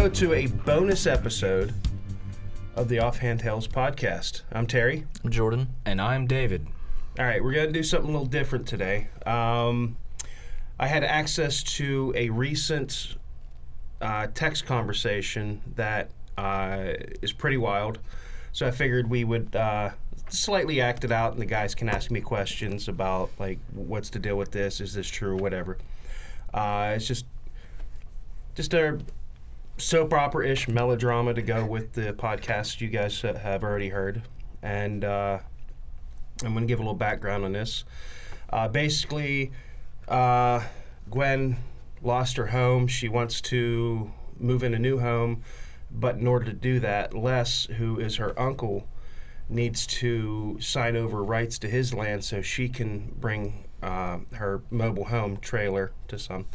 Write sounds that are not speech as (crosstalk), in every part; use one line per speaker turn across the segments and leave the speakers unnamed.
hello to a bonus episode of the Offhand Tales podcast. I'm Terry.
I'm Jordan.
And I'm David.
All right, we're going to do something a little different today. Um, I had access to a recent uh, text conversation that uh, is pretty wild. So I figured we would uh, slightly act it out, and the guys can ask me questions about like what's the deal with this? Is this true? Whatever. Uh, it's just just a soap opera ish melodrama to go with the podcast you guys have already heard, and uh, I'm going to give a little background on this. Uh, basically, uh, Gwen lost her home. She wants to move in a new home, but in order to do that, Les, who is her uncle, needs to sign over rights to his land so she can bring uh, her mobile home trailer to some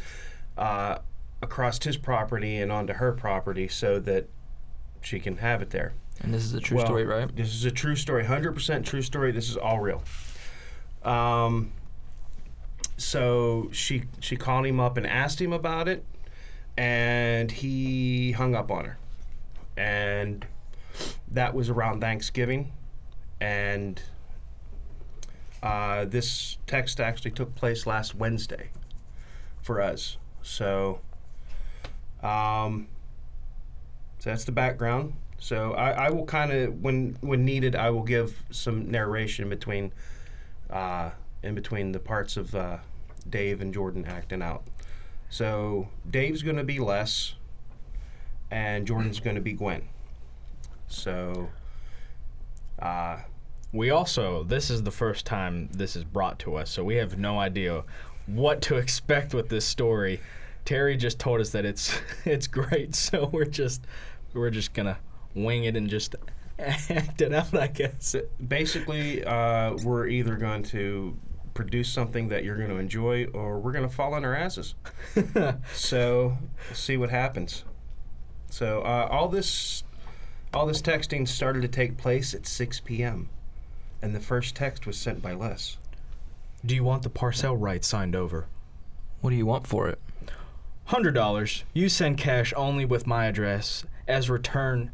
uh, across his property and onto her property so that she can have it there.
And this is a true
Well,
story, right?
This is a true story, 100% true story. This is all real. Um, so she she called him up and asked him about it, and he hung up on her, and that was around Thanksgiving, and uh, this text actually took place last Wednesday for us. So, um, so that's the background. So I, I will kind of when when needed I will give some narration between uh, in between the parts of uh, Dave and Jordan acting out. So Dave's going to be Les, and Jordan's going to be Gwen. So. Uh,
We also, this is the first time this is brought to us, so we have no idea what to (laughs) expect with this story. Terry just told us that it's (laughs) it's great, (laughs) so we're just we're just gonna wing it and just act it out, I guess.
basically, uh, we're either going to produce something that you're going to enjoy, or we're going to fall on our asses. (laughs) so, see what happens. So, uh, all this, all this texting started to take place at 6 p.m., and the first text was sent by Les.
Do you want the parcel rights signed over?
What do you want for it?
Hundred dollars. You send cash only with my address as return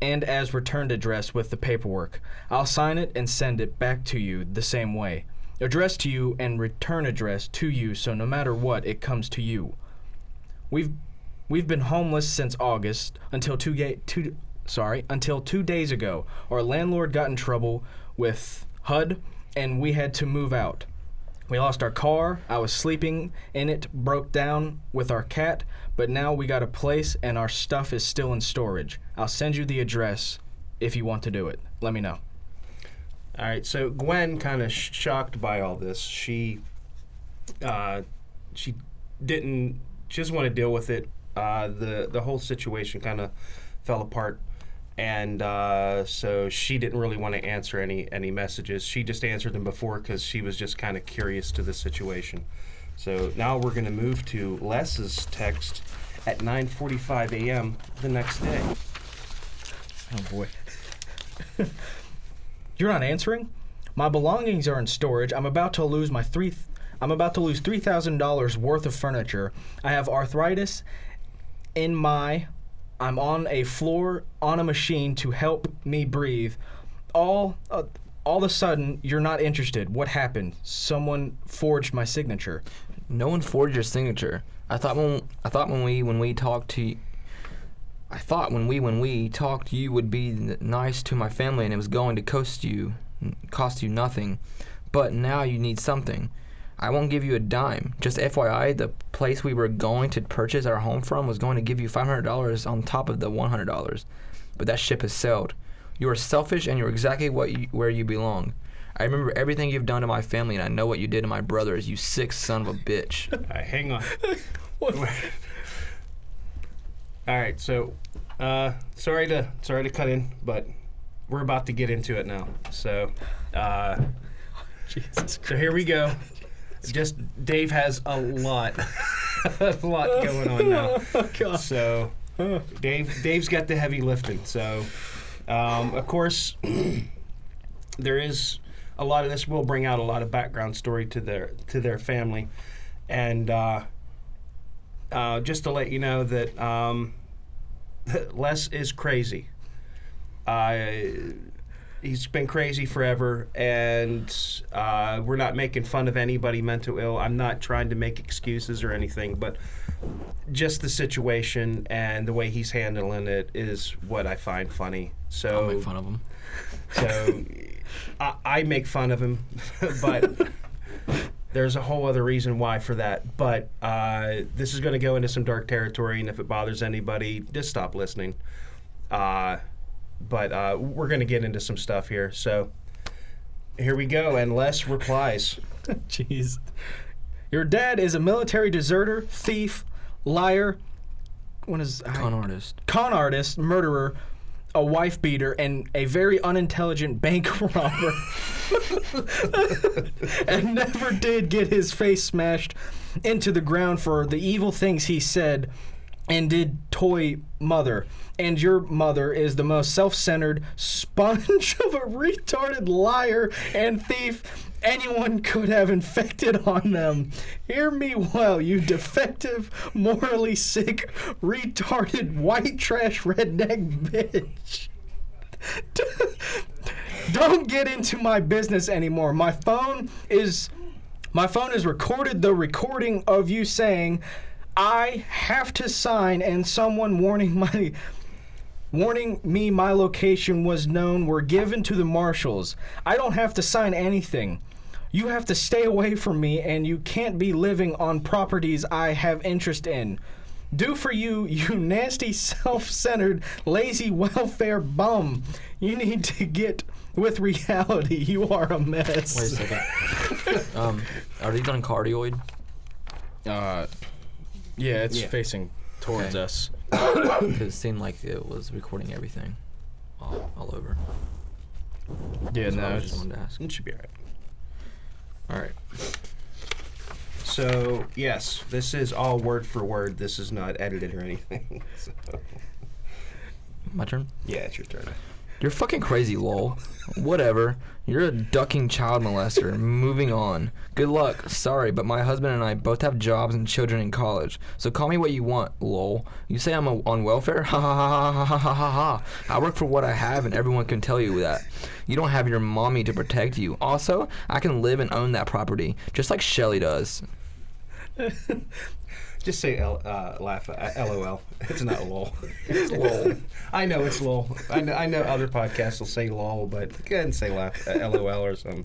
and as returned address with the paperwork. I'll sign it and send it back to you the same way. Address to you and return address to you so no matter what it comes to you. We've we've been homeless since August until two, ga- two sorry, until 2 days ago. Our landlord got in trouble with HUD and we had to move out. We lost our car. I was sleeping in it, broke down with our cat, but now we got a place and our stuff is still in storage. I'll send you the address if you want to do it. Let me know.
All right, so Gwen, kind of sh- shocked by all this, she, uh, she didn't, she doesn't want to deal with it. Uh, the the whole situation kind of fell apart, and uh, so she didn't really want to answer any any messages. She just answered them before because she was just kind of curious to the situation. So now we're going to move to Les's text at 9:45 a.m. the next day.
Oh boy. You're not answering? My belongings are in storage. I'm about to lose my three th- I'm about to lose $3,000 worth of furniture. I have arthritis in my I'm on a floor on a machine to help me breathe. All uh, all of a sudden you're not interested. What happened? Someone forged my signature.
No one forged your signature. I thought when I thought when we when we talked to I thought when we when we talked you would be nice to my family and it was going to cost you cost you nothing. But now you need something. I won't give you a dime. Just FYI, the place we were going to purchase our home from was going to give you $500 on top of the $100. But that ship has sailed. You are selfish and you're exactly what you, where you belong. I remember everything you've done to my family and I know what you did to my brothers, you sick son of a bitch. (laughs)
All right, hang on. (laughs) (laughs) All right, so uh, sorry to sorry to cut in, but we're about to get into it now. So, uh,
Jesus
so here we go. Just Dave has a lot, (laughs) a lot going on now. (laughs)
Oh god.
So Dave Dave's got the heavy lifting. So um, of course (clears throat) there is a lot of this will bring out a lot of background story to their to their family, and uh, uh, just to let you know that um, (laughs) Les is crazy. Uh, he's been crazy forever, and uh, we're not making fun of anybody mental ill. I'm not trying to make excuses or anything, but just the situation and the way he's handling it is what I find funny. So
I'll make fun of him. (laughs)
so I, I make fun of him, (laughs) but there's a whole other reason why for that. But uh, this is going to go into some dark territory, and if it bothers anybody, just stop listening. Uh, but uh, we're going to get into some stuff here. So here we go. And Les replies. (laughs)
Jeez. Your dad is a military deserter, thief, liar. What is
Con artist.
con artist, murderer, a wife beater, and a very unintelligent bank (laughs) robber. (laughs) and never did get his face smashed into the ground for the evil things he said and did toy mother. And your mother is the most self centered sponge (laughs) of a retarded liar and thief anyone could have infected on them. Hear me well, you defective, morally sick, retarded, white trash redneck bitch. (laughs) Don't get into my business anymore. My phone is my phone has recorded the recording of you saying I have to sign and someone warning my warning me my location was known were given to the marshals. I don't have to sign anything. You have to stay away from me and you can't be living on properties I have interest in. Do for you, you nasty, self centered, lazy welfare bum. You need to get with reality. You are a mess.
Wait a second. (laughs) um, are these on cardioid?
Uh, yeah, it's
Yeah.
facing towards
Okay.
us. (coughs)
Because it seemed like it was recording everything, all, all over.
Yeah,
So I
no,
was just
it's,
wanted to ask.
It should be all right.
All right.
So, yes, this is all word for word. This is not edited or anything. (laughs) So,
My turn.
yeah, it's your turn.
You're fucking crazy, lol. Whatever. You're a ducking child molester. Moving on. Good luck. Sorry, but my husband and I both have jobs and children in college. So call me what you want, lol. You say I'm a, on welfare? (laughs) Ha ha ha ha ha ha ha ha. I work for what I have, and everyone can tell you that. You don't have your mommy to protect you. Also, I can live and own that property, just like Shelly does. (laughs)
Just say L, uh, laugh. Uh, LOL. It's not lol.
It's (laughs) lol.
I know it's lol. I know, I know other podcasts will say lol, but go ahead and say laugh. Uh, LOL or something.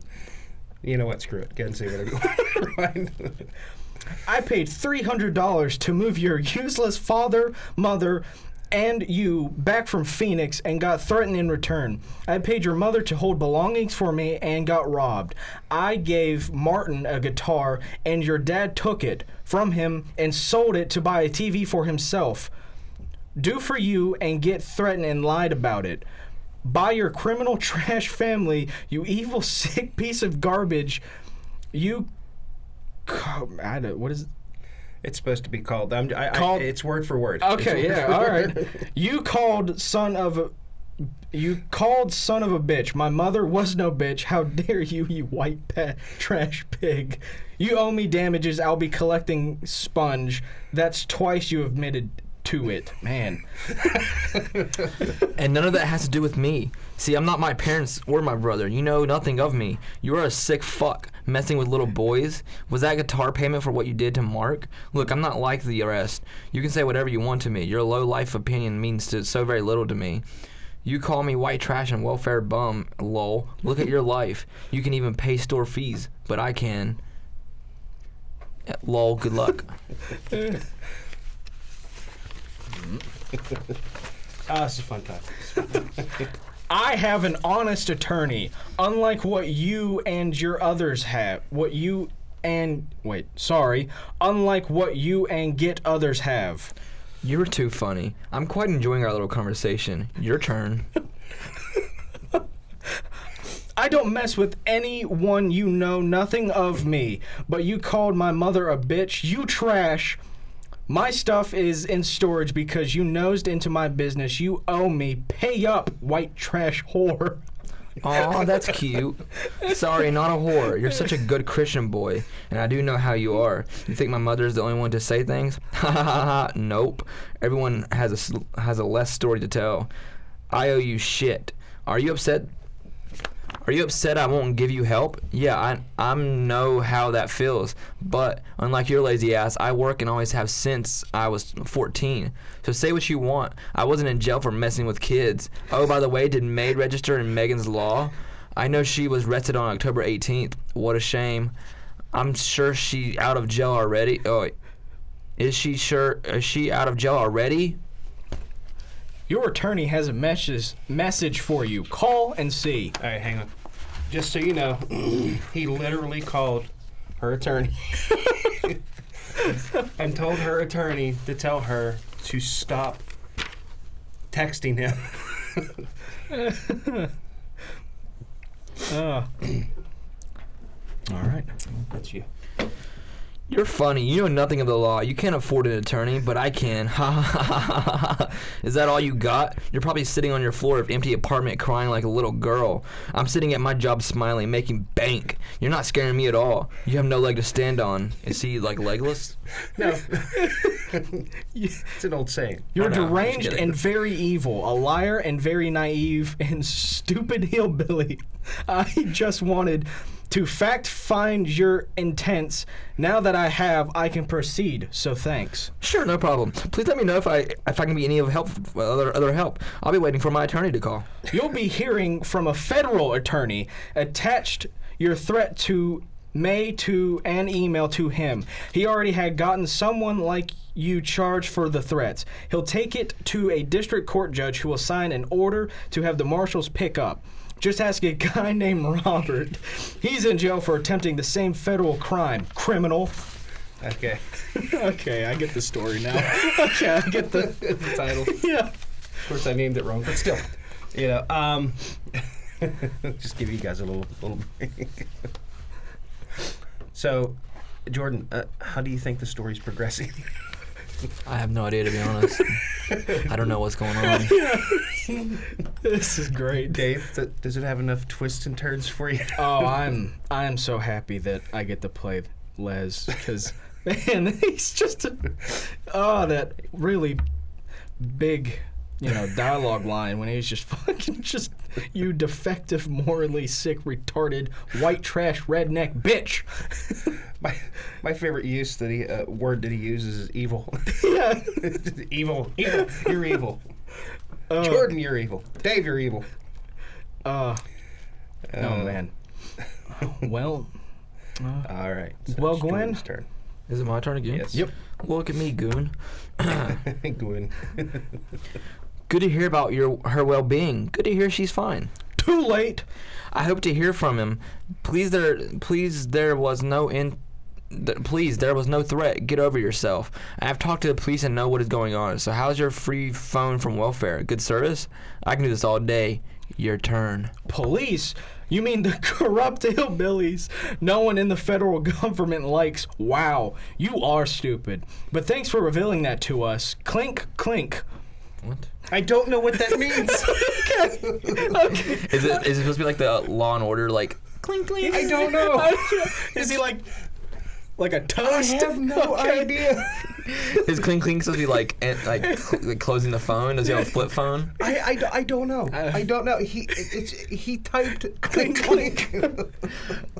You know what? Screw it. Go ahead and say whatever you. (laughs)
I paid $300 to move your useless father, mother, and you back from Phoenix and got threatened in return. I paid your mother to hold belongings for me and got robbed. I gave Martin a guitar and your dad took it from him and sold it to buy a TV for himself. Do for you and get threatened and lied about it. By your criminal (laughs) trash family, you evil sick piece of garbage. You don't, what is
it's supposed to be called. I'm, I,
Called-
I, it's word for word.
Okay,
word
yeah, all
word.
right. You called son of a you called son of a bitch. My mother was no bitch. How dare you, you white pa- trash pig. You owe me damages. I'll be collecting sponge. That's twice you have admitted to it. Man.
And none of that has to do with me. See, I'm not my parents or my brother. You know nothing of me. You are a sick fuck, messing with little boys. Was that guitar payment for what you did to Mark? Look, I'm not like the rest. You can say whatever you want to me. Your low life opinion means to so very little to me. You call me white trash and welfare bum, lol. Look at your life. You can even pay store fees, but I can. Eh, Lol, good luck. (laughs) (laughs)
Ah, it's a fun time. (laughs)
I have an honest attorney, unlike what you and your others have. What you and wait, sorry, unlike what you and get others have.
You're too funny. I'm quite enjoying our little conversation. Your turn. (laughs)
I don't mess with anyone you know nothing of me, but you called my mother a bitch. You trash. My stuff is in storage because you nosed into my business. You owe me. Pay up, white trash whore.
Aw, that's cute. Sorry, not a whore. You're such a good Christian boy, and I do know how you are. You think my mother's the only one to say things? (laughs) Ha ha ha ha. Nope. Everyone has a has a Les story to tell. I owe you shit. Are you upset? Are you upset I won't give you help? Yeah, I I'm know how that feels. But unlike your lazy ass, I work and always have since I was 14. So say what you want. I wasn't in jail for messing with kids. Oh, by the way, did Maid register in Megan's Law? I know she was arrested on October 18th. What a shame. I'm sure she out of jail already. Oh, is she sure? Is she out of jail already?
Your attorney has a message message for you. Call and see.
All right, hang on. Just so you know, (clears throat) he literally called her attorney (laughs) and told her attorney to tell her to stop texting him.
Uh. (laughs) (laughs) All right.
That's you.
You're funny. You know nothing of the law. You can't afford an attorney, but I can. Ha ha ha ha ha. Is that all you got? You're probably sitting on your floor of empty apartment crying like a little girl. I'm sitting at my job smiling, making bank. You're not scaring me at all. You have no leg to stand on. Is he like legless? (laughs)
No. (laughs) it's an old saying.
You're
know,
deranged and very evil, a liar and very naive and (laughs) stupid hillbilly. I just wanted to fact find your intents. Now that I have, I can proceed. So thanks.
Sure, no problem. Please let me know if I if I can be any of help, uh, other other help. I'll be waiting for my attorney to call.
You'll be hearing from a federal attorney attached your threat to May to an email to him. He already had gotten someone like you charged for the threats. He'll take it to a district court judge who will sign an order to have the marshals pick up. Just ask a guy (laughs) named Robert. He's in jail for attempting the same federal crime. Criminal.
Okay. (laughs)
okay, I get the story now. (laughs) okay, I get the
the title.
yeah.
Of course, I named it wrong, but still, you know. Um, just give you guys a little little. so, Jordan, uh, how do you think the story's progressing?
I have no idea to be honest. I don't know what's going on. (laughs)
This is great.
Dave, th- does it have enough twists and turns for you? (laughs)
Oh, I'm I am so happy that I get to play Les because (laughs) man, he's just a, oh that really big you know dialogue line when he's just (laughs) fucking just you defective, morally sick, retarded, white trash, redneck bitch. (laughs)
My my favorite use that he uh, word that he uses is evil. (laughs)
yeah.
evil, evil. You're evil.
Oh,
Jordan, you're evil. Dave, you're evil.
Oh, oh
Uh,
man. Well. uh,
All right. so
Well,
it's
Gwen?
Jordan's turn.
Is it my turn again?
Yes.
Yep.
Look at me, goon.
Gwen.
Good to hear about your her well-being. Good to hear she's fine.
Too late.
I hope to hear from him. Please there please there was no in th- please there was no threat. Get over yourself. I have talked to the police and know what is going on. So how's your free phone from welfare? Good service? I can do this all day. Your turn.
Police? You mean the (laughs) corrupt hillbillies no one in the federal (laughs) government likes? Wow, you are stupid. But thanks for revealing that to us. Clink, clink.
What?
I don't know what that means. (laughs)
Is it is it supposed to be like the Law and Order like clink clink?
I don't know. (laughs)
Is he like, like a toast?
I have no (laughs)
Okay.
idea.
Is clink clink supposed to be like en- like, cl- like closing the phone? Does he have a flip phone?
I, I, d- I don't know.
Uh,
I don't know. He it's he typed clink clink. (laughs)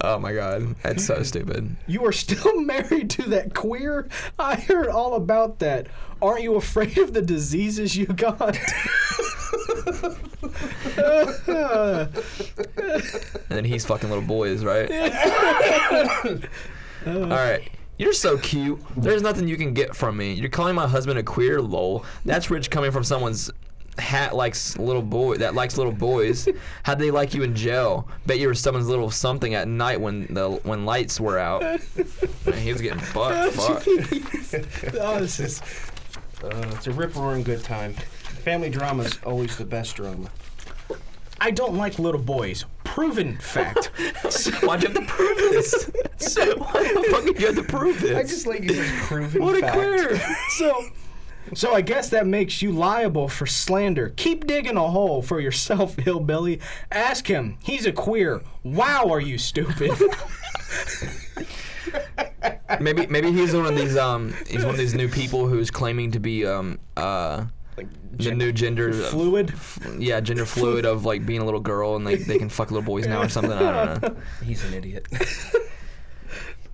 Oh my god, that's so stupid.
You are still (laughs) married to that queer? I heard all about that. Aren't you afraid of the diseases you got?
And then he's fucking little boys, right? (laughs) All right. You're so cute. There's nothing you can get from me. You're calling my husband a queer, lol. That's rich coming from someone's hat likes little boy that likes little boys. (laughs) How'd they like you in jail? Bet you were someone's little something at night when the when lights were out. Man, he was getting (laughs) fucked. Fuck.
oh, this is.
Uh, it's a rip roaring good time. Family drama's always the best drama.
I don't like little boys. Proven fact. (laughs)
Why'd you have to prove this? (laughs) Why the fuck did you have to prove this?
I just like you as proven
what a
fact.
queer. (laughs)
so, So I guess that makes you liable for slander. Keep digging a hole for yourself, hillbilly. Ask him. He's a queer. Wow, are you stupid?
Maybe maybe he's one of these um he's one of these new people who's claiming to be um uh the new gender of-
Fluid.
yeah gender fluid of like being a little girl and like they can fuck little boys now or something I don't know. (laughs)
He's an idiot.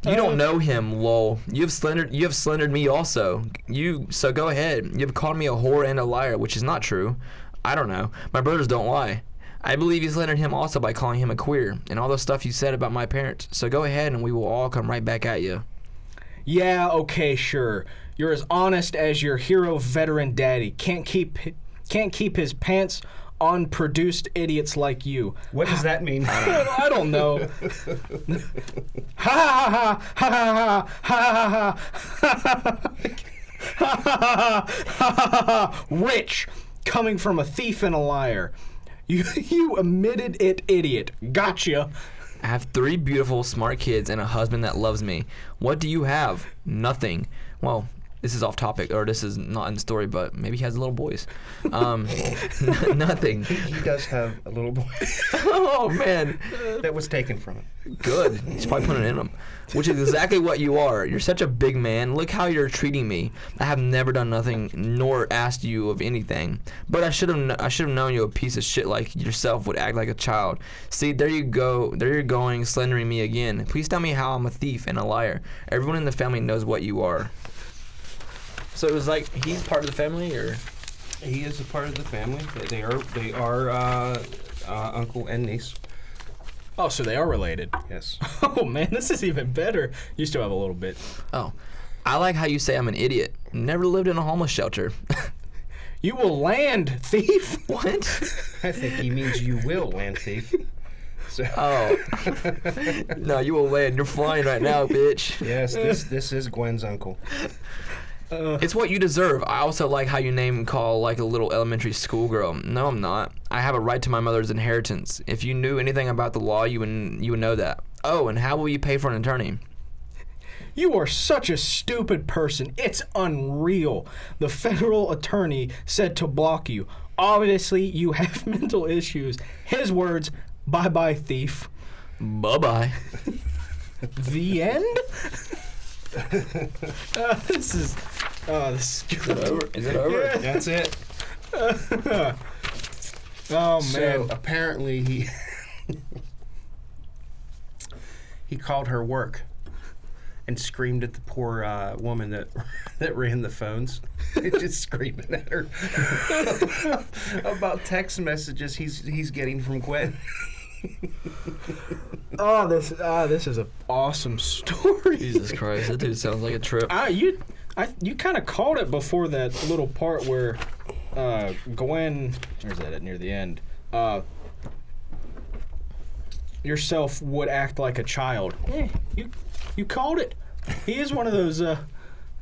You don't know him, lol. You have slandered you have slandered me also. You so go ahead. You have called me a whore and a liar, which is not true. I don't know. My brothers don't lie. I believe you slandered him also by calling him a queer and all the stuff you said about my parents. So go ahead and we will all come right back at you.
Yeah, okay, sure. You're as honest as your hero veteran daddy. Can't keep can't keep his pants on produced idiots like you.
What does that mean?
I don't know. ha ha ha ha ha ha ha ha Rich, coming from a thief and a liar. You you admitted it, idiot. Gotcha.
I have three beautiful, smart kids and a husband that loves me. What do you have? Nothing. Well, this is off topic, or this is not in the story, but maybe he has little boys. Um, n- (laughs) nothing.
he does have a little boy (laughs)
Oh man,
that was taken from him.
good. He's probably putting it in him, which is exactly what you are. You're such a big man. Look how you're treating me. I have never done nothing nor asked you of anything. But I should have. kn- I should have known you a piece of shit like yourself would act like a child. See, there you go. There you're going, slandering me again. Please tell me how I'm a thief and a liar. Everyone in the family knows what you are. So it was like he's part of the family, or
He is a part of the family. They- They are they are uh, uh, uncle and niece.
Oh, so they are related.
Yes. (laughs)
Oh man, this is even better. You still have a little bit.
oh, I like how you say I'm an idiot. Never lived in a homeless shelter. (laughs)
You will land, thief. (laughs)
what?
I think he means you will, land thief. So,
Oh. no, you will land. You're flying right now, bitch.
yes, this this is Gwen's uncle.
It's what you deserve. I also like how you name call like a little elementary school girl. No, I'm not. I have a right to my mother's inheritance. If you knew anything about the law, you would you would know that. Oh, and how will you pay for an attorney?
You are such a stupid person. It's unreal. The federal attorney said to block you. Obviously, you have (laughs) mental issues. His words, bye bye, thief.
Bye bye.
The end? (laughs) Uh, (laughs) this is. Oh, this is good.
Is it over?
That's it. (laughs)
Oh, man!
So
man.
apparently he he called her work and screamed at the poor uh, woman that (laughs) that ran the phones, just screaming at her about text messages he's he's getting from Gwen. (laughs)
Oh, this ah, this is an awesome (laughs) story.
Jesus Christ, that dude sounds like a trip.
Ah, you, I, you kind of called it before that little part where uh, Gwen, where's that at near the end? Uh, yourself would act like a child. Eh, you, you called it. He is one of those. Uh,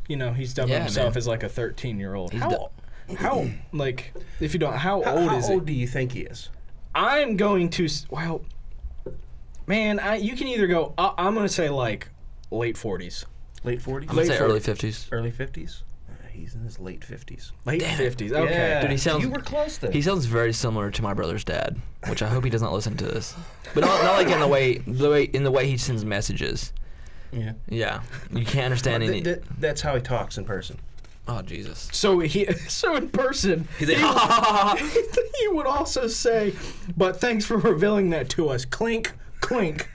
you know, he's dubbing
Yeah,
himself
man.
as like a thirteen-year-old. How,
du-
how, like, if you don't, how
How,
old
how
is
old
it?
do you think he is?
I'm going to. s- Well, man, I you can either go. Uh, I'm going to say like late forties.
Late forties,
I'm gonna say
late
early fifties.
early fifties. He's in his late fifties.
Late
Damn it.
50s. Okay.
Yeah.
Dude, he sounds-
You were close then.
He sounds very similar to my brother's dad, which I hope he doesn't listen to this. But not, not like in the way the way in the way he sends messages.
yeah.
Yeah, you can't understand
Th-
any.
th- that's how he talks in person.
Oh Jesus.
So he, (laughs) so in person,
He's like, (laughs) (laughs)
he would also say, "But thanks for revealing that to us." Clink, clink.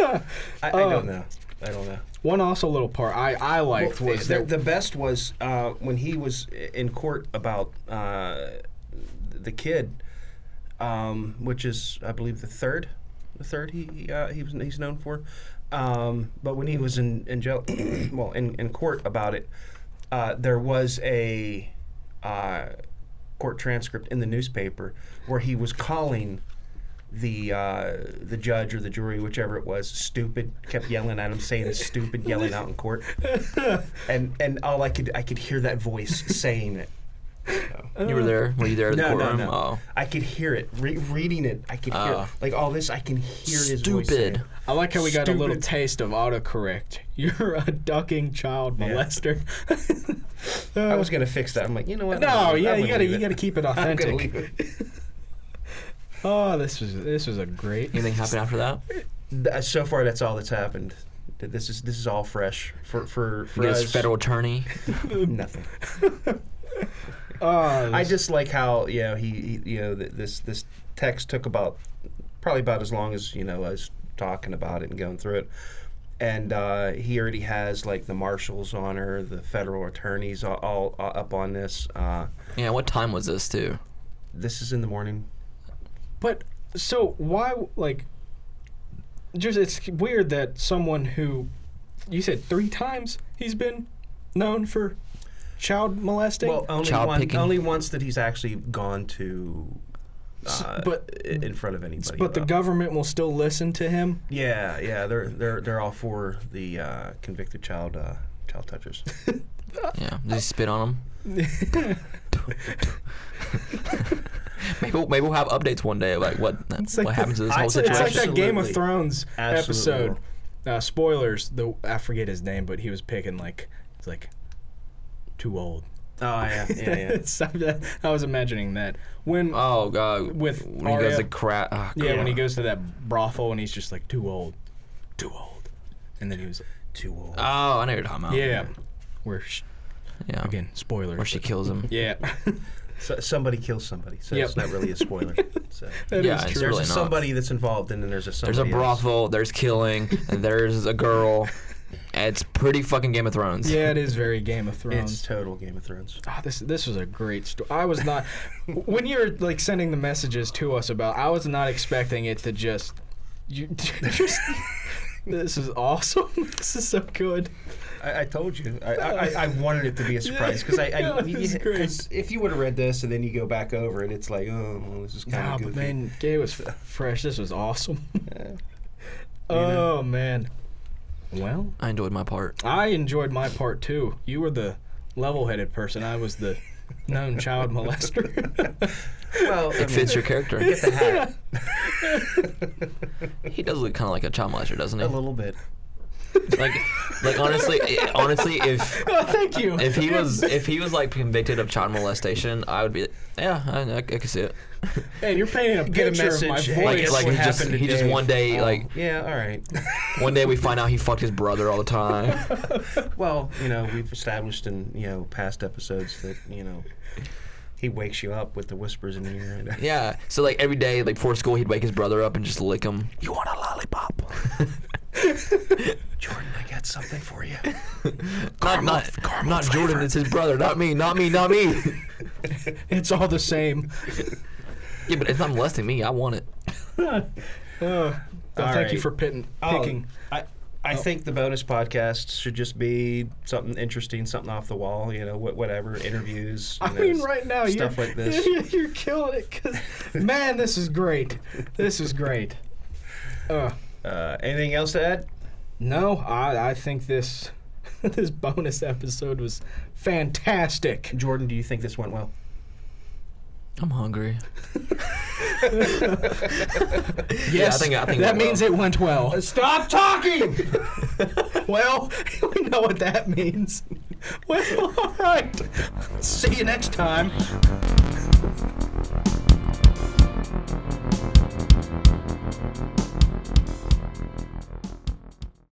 I, I don't know. I don't know.
One also little part I I liked
Well,
was
the,
that
the best was uh, when he was in court about uh, the kid, um, which is I believe the third, the third he he, uh, he was he's known for. Um, but when he was in in jail, (clears throat) well, in, in court about it, uh, there was a uh, court transcript in the newspaper where he was calling the uh, the judge or the jury, whichever it was, stupid. Kept yelling at him, saying stupid, yelling out in court. (laughs) And and all I could I could hear that voice saying it.
You were there. Were you there in the
No, no,
courtroom?
no.
Oh,
I could hear it. Re- reading it, I could hear
Oh.
like all this. I can hear his voice.
stupid.
it.
I like how we got a little
Stupid.
taste of autocorrect. (laughs) You're a ducking child
Yeah.
molester. (laughs)
I was gonna fix that. I'm like, you know what?
no,
I'm
yeah,
gonna
you gotta
leave
you
it.
gotta keep it (laughs)
I'm gonna
authentic.
leave it.
Oh, this was this was a great.
Anything happen after that?
Th- uh, So far, that's all that's happened. Th- This is this is all fresh for for for
You get
us.
his federal attorney.
Nothing.
Oh,
I just like how you know he, he you know th- this this text took about probably about as long as you know I was talking about it and going through it, and uh, he already has like the marshals on her, the federal attorneys all, all, all up on this. Uh,
Yeah. What time was this too?
this is in the morning.
But so why like just it's weird that someone who you said three times he's been known for child molesting.
Well, only
Child
one,
picking.
only once that he's actually gone to. Uh,
but-
in front of anybody.
but the government will still listen to him.
Yeah, yeah, they're they're they're all for the uh, convicted child uh, child touchers. (laughs)
Yeah. Did he spit on him? (laughs) maybe we'll, maybe we'll have updates one day of like what
like
what
the-
happens to this
I-
whole
situation. it's like that Game of Thrones
Absolutely
episode. Uh, spoilers. The I forget his name, but he was picking like he's like too old.
Oh yeah, yeah, yeah. (laughs)
It's- I was imagining that when
Oh god.
With
when he goes to crack. Oh,
yeah, when he goes to that brothel and he's just like too old, too old, and then he was
Too old.
Oh, I know what you're talking about.
yeah, where sh-
Yeah.
again spoilers.
Where she kills him.
yeah,
So, somebody kills somebody, so
Yep.
it's not really a spoiler. (laughs) So.
Yeah, it's
true.
There's
really
a
not.
somebody that's involved, and then there's a somebody
There's a
else.
brothel. There's killing. and there's a girl. (laughs) It's pretty fucking Game of Thrones.
Yeah, it is very Game of Thrones.
It's total Game of Thrones.
Ah, this this was a great story. I was not (laughs) when you're like sending the messages to us about. I was not expecting it to just you (laughs) just. This is awesome. (laughs) This is so good.
I, I told you. I, I, I wanted it to be a surprise because I, I
Yeah,
you-
it's great.
'cause if you would have read this and then you go back over it, it's like, oh, well, this is kind
Nah,
of
but
goofy.
man, it was f- fresh. This was awesome.
Yeah.
Oh man. Well,
I enjoyed my part.
I enjoyed my part too. You were the level-headed person. I was the known child molester. (laughs)
Well, I
It fits your character.
Get the hat. (laughs)
He does look kind of like a child molester, doesn't he?
a little bit.
Like, like honestly, eh, honestly, if
oh, thank you.
if he was if he was like convicted of child molestation, I would be, yeah, I, I, I could see it.
Hey, you're painting a
Get a
picture
message.
of my
hey,
voice.
Like-
guess
like
what
he just-
to
he just
Dave?
one day,
Oh,
like-
yeah, all right.
One day we (laughs) find out he fucked his brother all the time. (laughs)
Well, you know, we've established in you know past episodes that you know he wakes you up with the whispers in your ear. (laughs)
Yeah. So like every day, like before school, he'd wake his brother up and just lick him.
You want a lollipop? (laughs) Jordan, I got something for you.
Not (laughs) not,
caramel
not
flavor.
Jordan. It's his brother. Not me. Not me. Not me. (laughs)
it's all the same.
yeah, but it's not molesting me. I want it.
Uh, well,
All
thank you for pitting,
Oh,
picking.
I, I think the bonus podcast should just be something interesting, something off the wall, you know, wh- whatever, interviews.
I
know,
mean, right now
stuff
you're,
like this.
You're killing it, 'cause- man. This is great. This is great. Uh,
Uh, anything else to add?
no, I I think this (laughs) this bonus episode was fantastic.
Jordan, do you think this went well?
I'm hungry. (laughs)
Yes,
I think- I think
that
it
means it went well.
Stop talking! (laughs)
Well, we know what that means. Well, all right. See you next time.